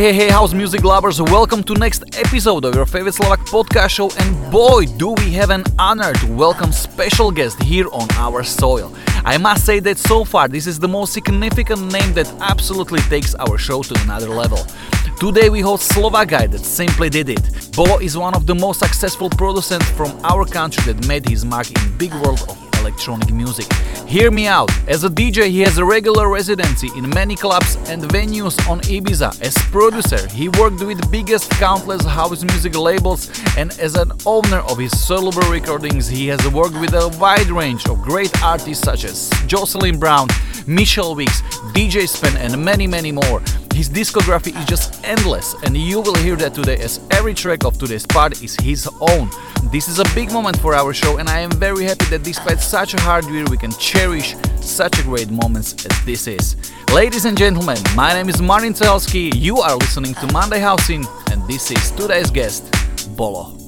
Hey, hey, hey, house music lovers, welcome to next episode of your favorite Slovak podcast show. And boy, do we have an honor to welcome special guest here on our soil. I must say that so far, this is the most significant name that absolutely takes our show to another level. Today we host Slovak guy that simply did it. Bollo is one of the most successful producers from our country that made his mark in big world of electronic music. Hear me out. As a DJ, he has a regular residency in many clubs and venues on Ibiza. As producer, he worked with biggest countless house music labels and as an owner of his Soluble recordings, he has worked with a wide range of great artists such as Jocelyn Brown, Michelle Weeks, DJ Spen and many many more. His discography is just endless and you will hear that today as every track of today's part is his own. This is a big moment for our show and I am very happy that despite such a hard year we can cherish such a great moments as this is. Ladies and gentlemen, my name is Martin Cehelsky, you are listening to Monday Housing and this is today's guest, Bollo.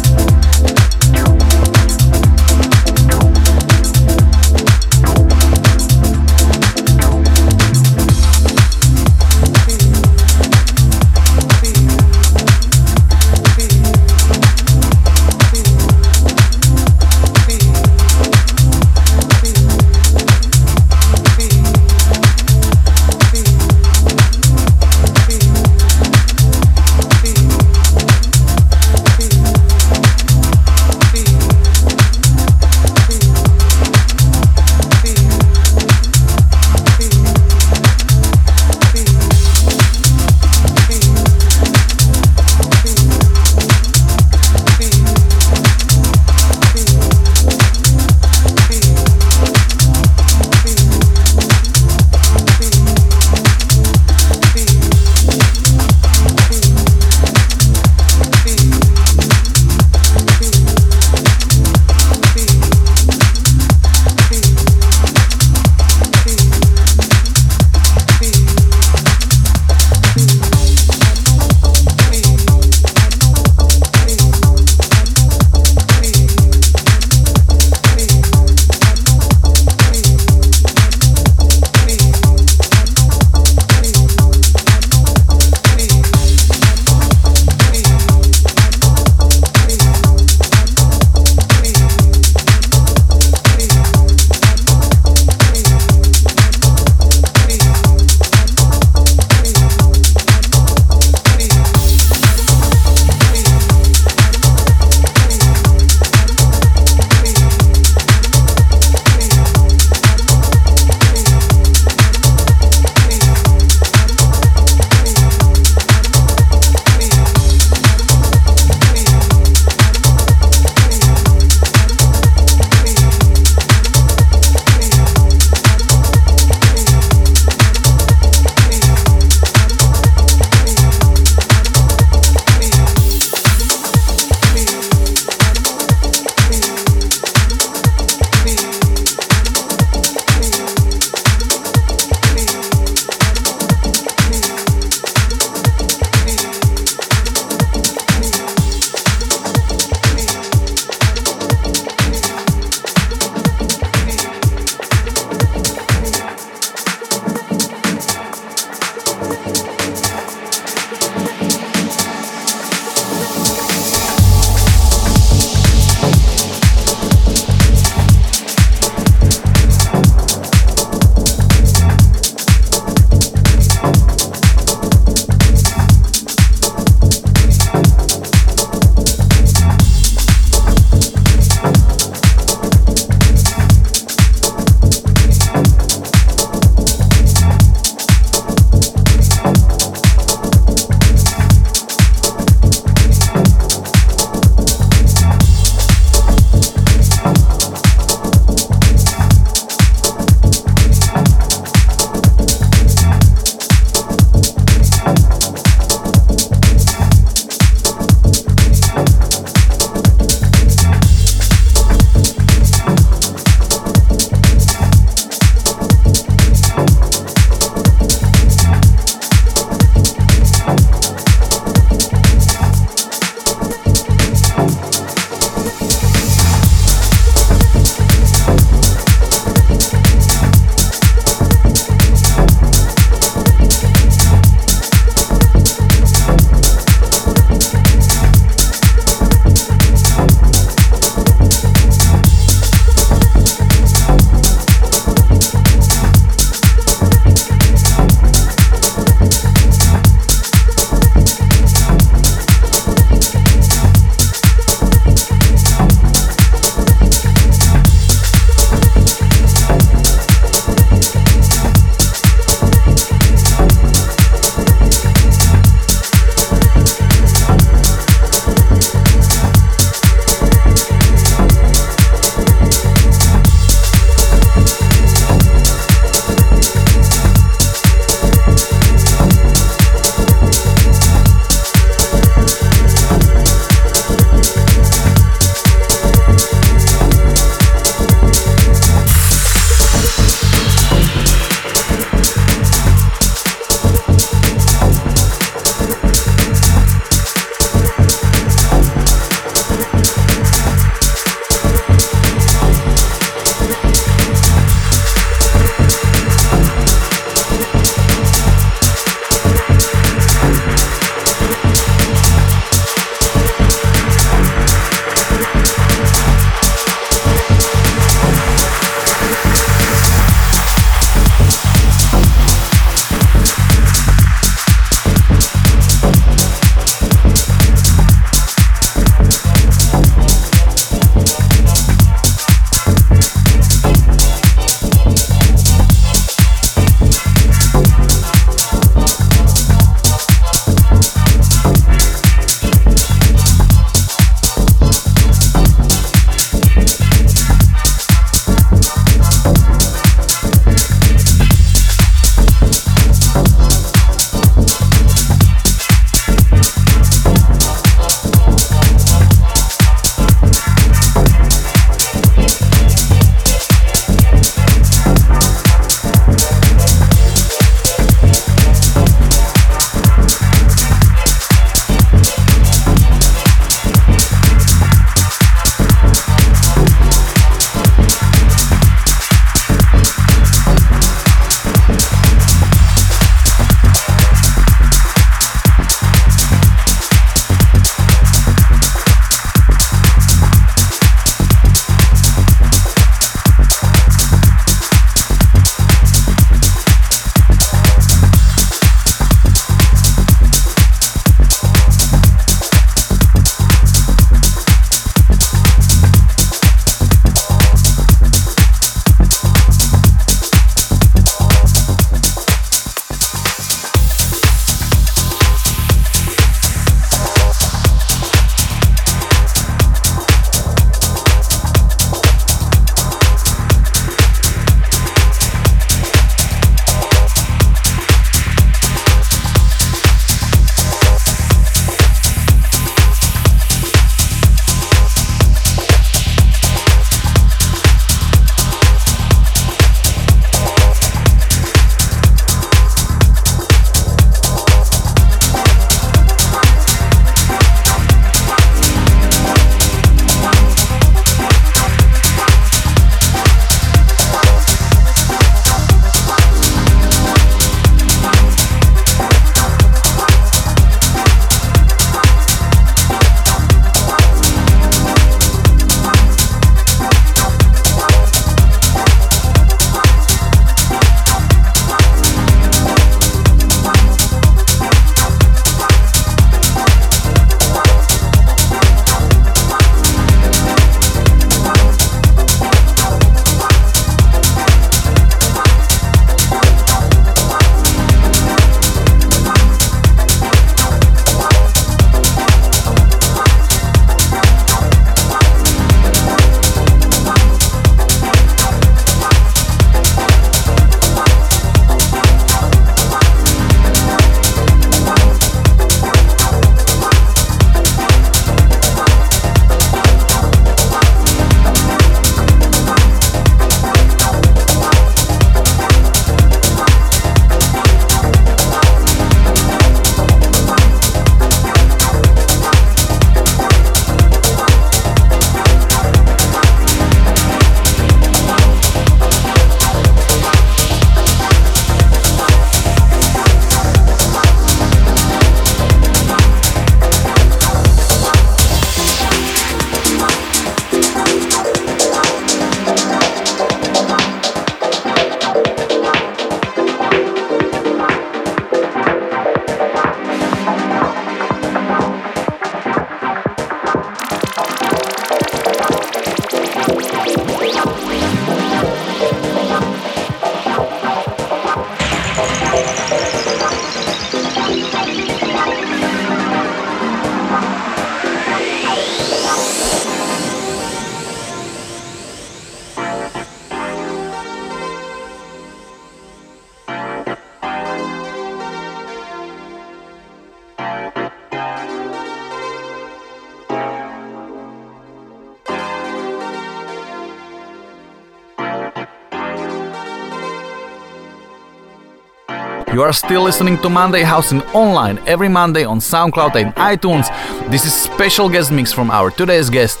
You are still listening to Monday Housin' online every Monday on SoundCloud and iTunes. This is special guest mix from our today's guest,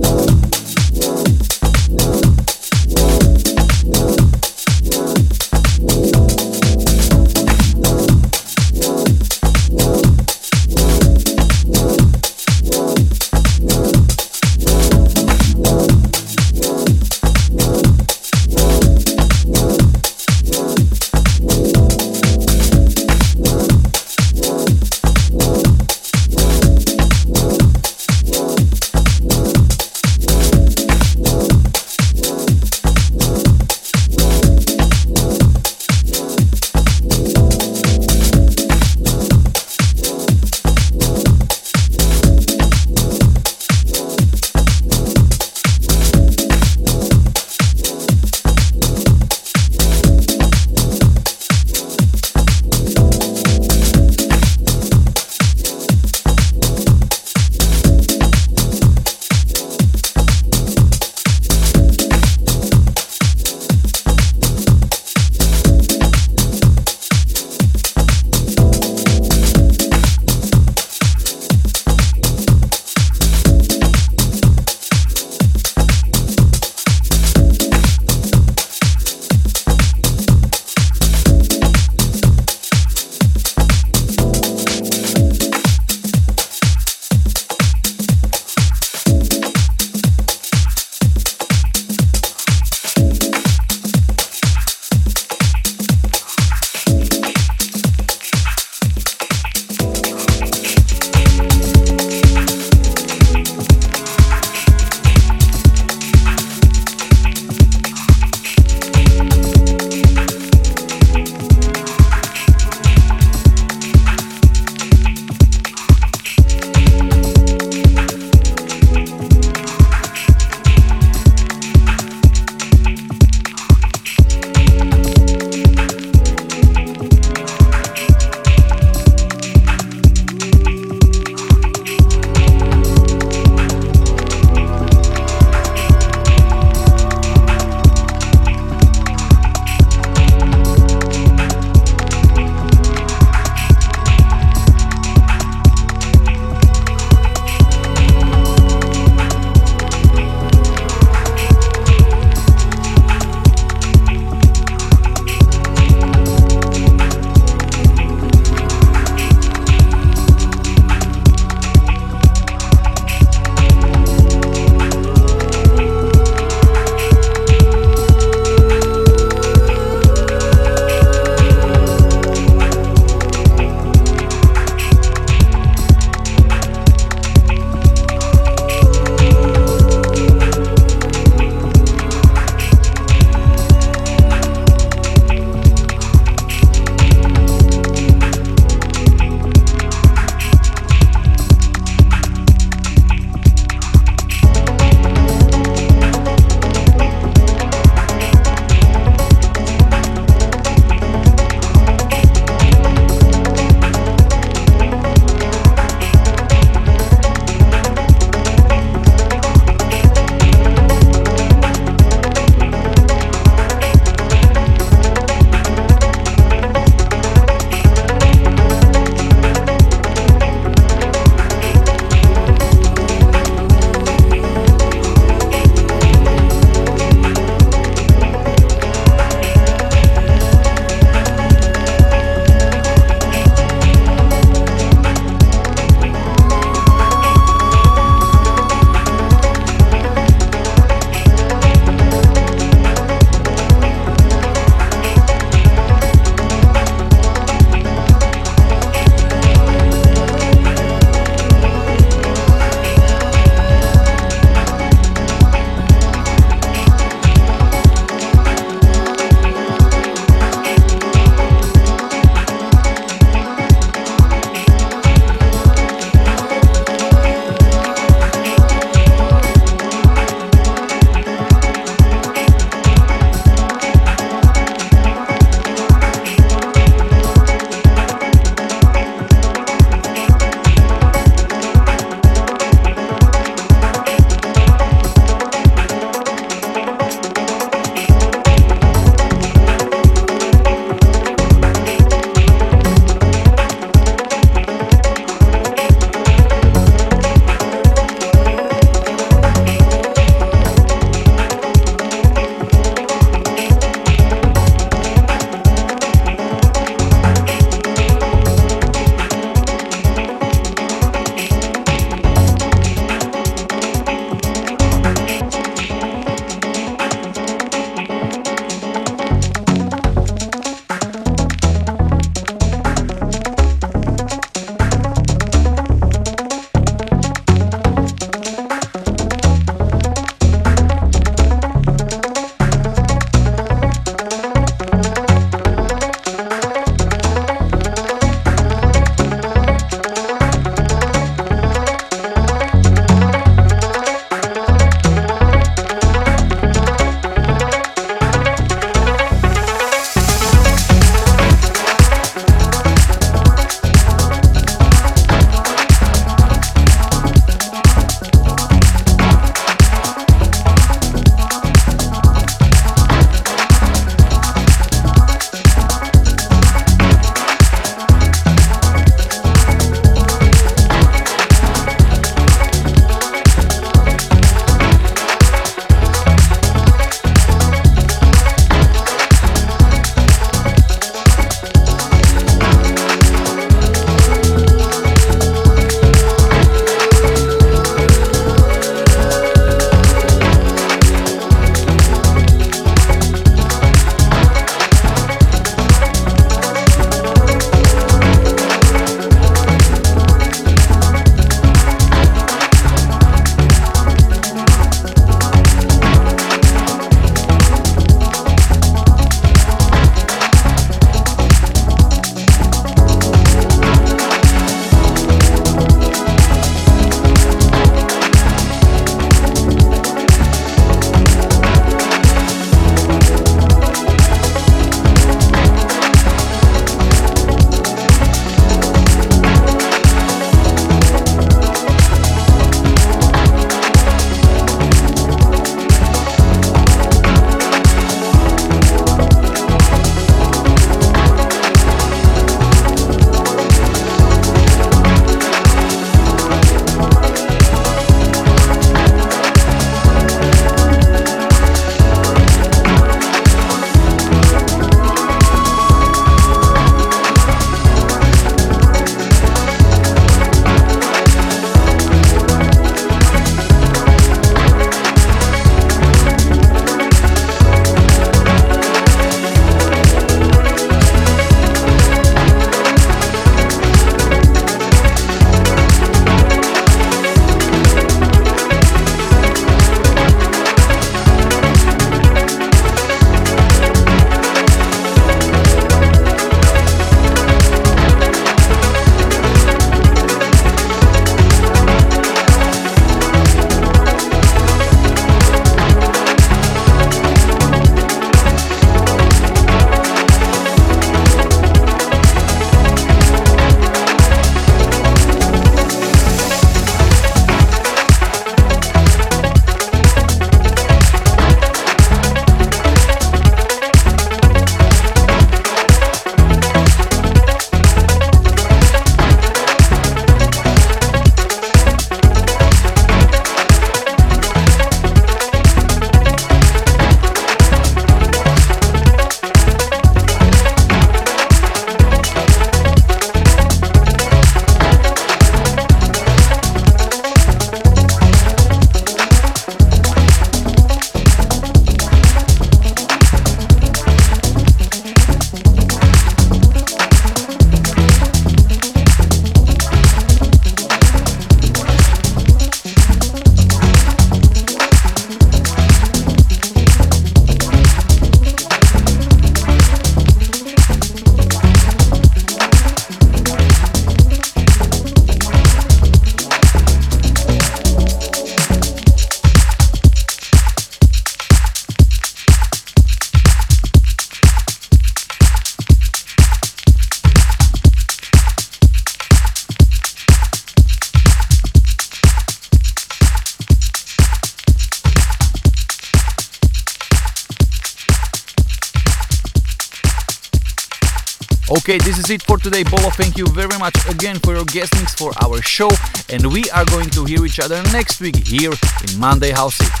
Okay, this is it for today. Bollo, thank you very much again for your guest mix for our show. And we are going to hear each other next week here in Monday Housin'.